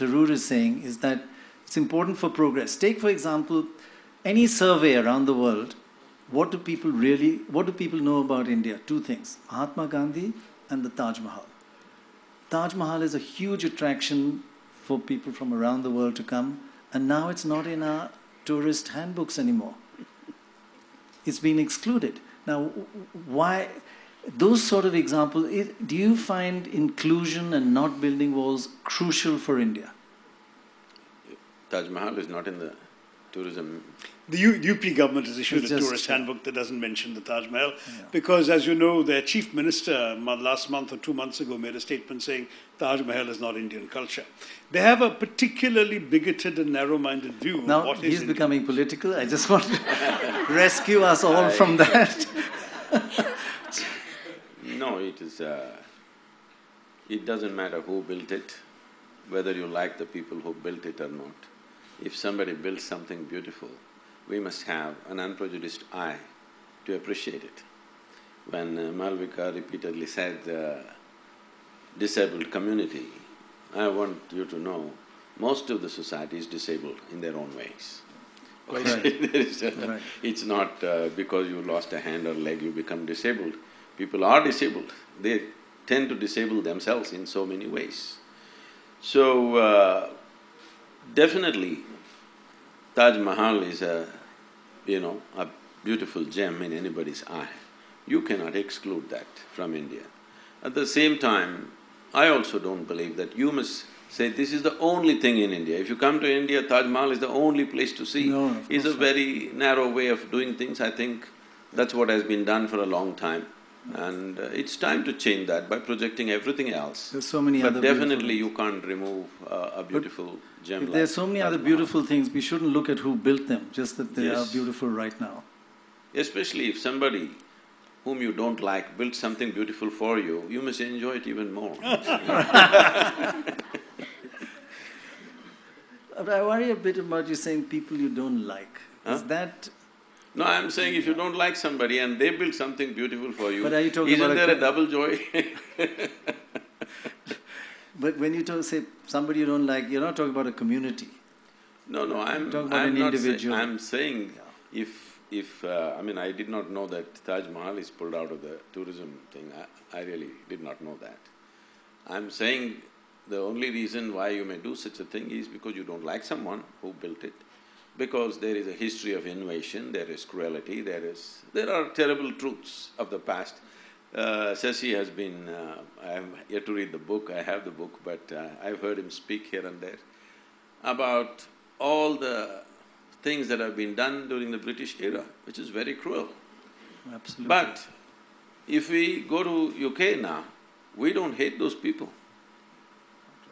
Tharoor is saying is that it's important for progress. Take, for example, any survey around the world. What do people really, what do people know about India? Two things Mahatma Gandhi and the Taj Mahal. Taj Mahal is a huge attraction for people from around the world to come, and now it's not in our tourist handbooks anymore. It's been excluded. Now, why? Those sort of examples, do you find inclusion and not building walls crucial for India? Taj Mahal is not in the tourism. The U- UP government has issued It's a tourist uh, handbook that doesn't mention the Taj Mahal because, as you know, their chief minister last month or two months ago made a statement saying Taj Mahal is not Indian culture. They have a particularly bigoted and narrow-minded view of Now what is he's Indian. becoming political. I just want to rescue us all from that. It is, uh, it doesn't matter who built it, whether you like the people who built it or not. If somebody builds something beautiful, we must have an unprejudiced eye to appreciate it. When uh, Malvika repeatedly said uh, disabled community, I want you to know, most of the society is disabled in their own ways. Right. A- Right. It's not uh, because you lost a hand or leg you become disabled. People are disabled. They tend to disable themselves in so many ways. So, uh, definitely, Taj Mahal is a, you know, a beautiful gem in anybody's eye. You cannot exclude that from India. At the same time, I also don't believe that you must say this is the only thing in India. If you come to India, Taj Mahal is the only place to see. No, It's a very narrow way of doing things. I think that's what has been done for a long time. And uh, it's time to change that by projecting everything else. There's so many But other beautiful definitely you can't remove uh, a beautiful gem like there's so many other beautiful things, we shouldn't look at who built them, just that they are beautiful right now. Especially if somebody whom you don't like built something beautiful for you, you must enjoy it even more. But I worry a bit about you saying people you don't like. Is that, No, I'm saying if you don't like somebody and they build something beautiful for you, But are you talking isn't about there a co- double joy? but when you talk, say somebody you don't like, you're not talking about a community. No, no, I'm, Talking about I'm an not individual. I'm saying if, if, uh, I mean, I did not know that Taj Mahal is pulled out of the tourism thing, I, I really did not know that. I'm saying the only reason why you may do such a thing is because you don't like someone who built it, because there is a history of invasion, there is cruelty, there is… there are terrible truths of the past. Uh, Shashi has been… Uh, I'm yet to read the book, I have the book, but uh, I've heard him speak here and there about all the things that have been done during the British era, which is very cruel. Absolutely. But if we go to UK now, we don't hate those people.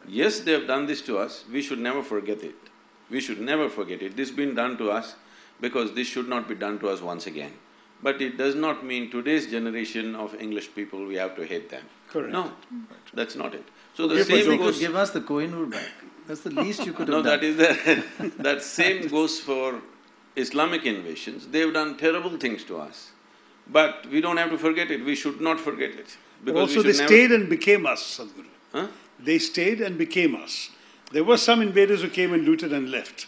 Yes, they have done this to us, we should never forget it. We should never forget it. This has been done to us because this should not be done to us once again. But it does not mean today's generation of English people, we have to hate them. Correct. No, that's not it. So the If same goes… give us the Kohinoor back, that's the least you could have No, done. that is the… that same goes for Islamic invasions. They've done terrible things to us. But we don't have to forget it, we should not forget it. But because we also they should never- stayed and became us, Sadhguru. Huh? They stayed and became us. There were some invaders who came and looted and left.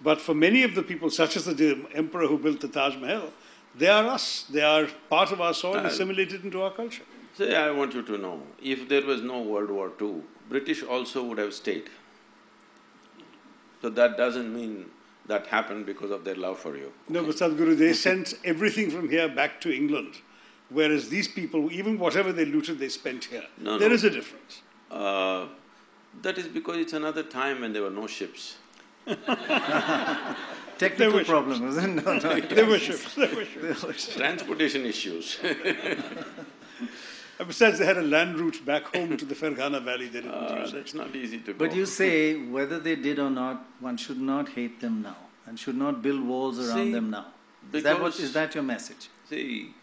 But for many of the people, such as the emperor who built the Taj Mahal, they are us. They are part of our soil, Uh, assimilated into our culture. Say, I want you to know, if there was no World War II, British also would have stayed. So that doesn't mean that happened because of their love for you. No, but Sadhguru, they sent everything from here back to England. Whereas these people, even whatever they looted, they spent here. No, There no. is a difference. Uh, that is because it's another time when there were no ships. Technical wish. problem, isn't it? No, no. There were ships, there were ships. Transportation issues besides, they had a land route back home to the Ferghana Valley. They didn't Uh, use it. it's not easy to go. But you say whether they did or not, one should not hate them now and should not build walls around See, them now. Is that what, because- is that your message? See,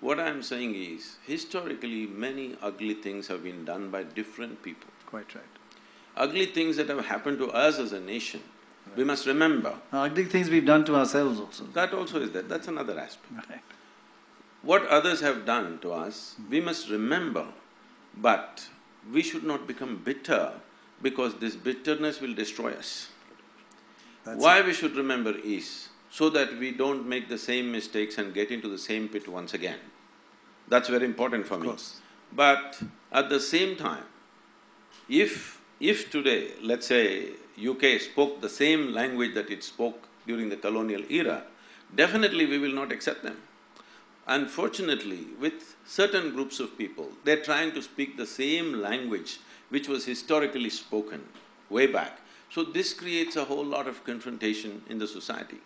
what I'm saying is, historically, many ugly things have been done by different people. Quite right. Ugly things that have happened to us as a nation, we must remember, uh, Ugly things we've done to ourselves also. that also is there, that's another aspect. Right. What others have done to us, we must remember, but we should not become bitter because this bitterness will destroy us. That's Why we should remember is so that we don't make the same mistakes and get into the same pit once again. That's very important for me. But at the same time, if… if today, let's say, UK spoke the same language that it spoke during the colonial era, definitely we will not accept them. Unfortunately, with certain groups of people, they're trying to speak the same language which was historically spoken way back. So this creates a whole lot of confrontation in the society.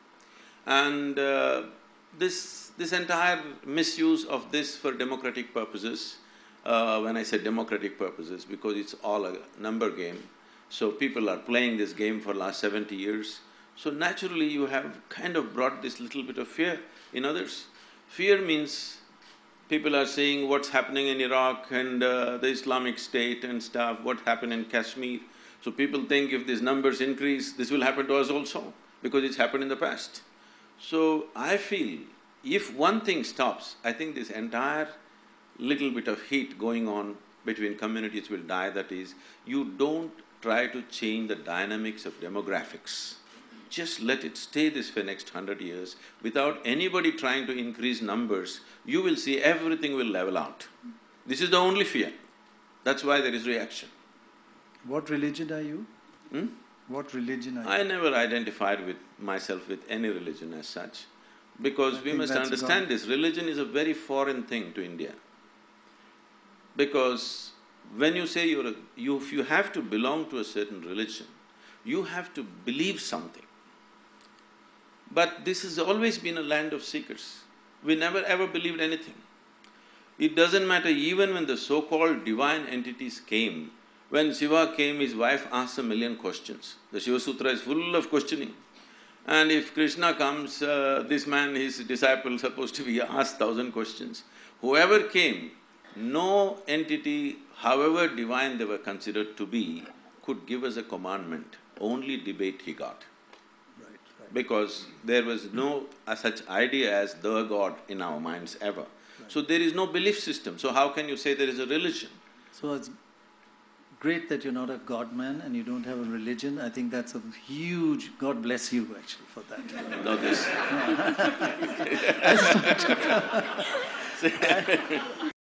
And uh, this… this entire misuse of this for democratic purposes, uh, when I say democratic purposes, because it's all a number game, so people are playing this game for last seventy years, so naturally you have kind of brought this little bit of fear in others. Fear means people are seeing what's happening in Iraq and uh, the Islamic State and stuff, what happened in Kashmir. So people think if these numbers increase, this will happen to us also, because it's happened in the past. So I feel if one thing stops, I think this entire little bit of heat going on between communities will die, that is, you don't try to change the dynamics of demographics. Just let it stay this for next hundred years, without anybody trying to increase numbers, you will see everything will level out. This is the only fear. That's why there is reaction. What religion are you? Hmm? What religion are you? I never identified with myself with any religion as such, because I we must understand gone. this, religion is a very foreign thing to India. Because when you say you're a… you… if you have to belong to a certain religion, you have to believe something. But this has always been a land of seekers. We never ever believed anything. It doesn't matter even when the so-called divine entities came, when Shiva came, his wife asked a million questions. The Shiva Sutra is full of questioning. And if Krishna comes, uh, this man, his disciple, supposed to be asked thousand questions. Whoever came, no entity, however divine they were considered to be, could give us a commandment. Only debate he got Right, right. because there was no such idea as the God in our minds ever. So there is no belief system, so how can you say there is a religion? So it's great that you're not a God man and you don't have a religion. I think that's a huge… God bless you actually for that. No, this…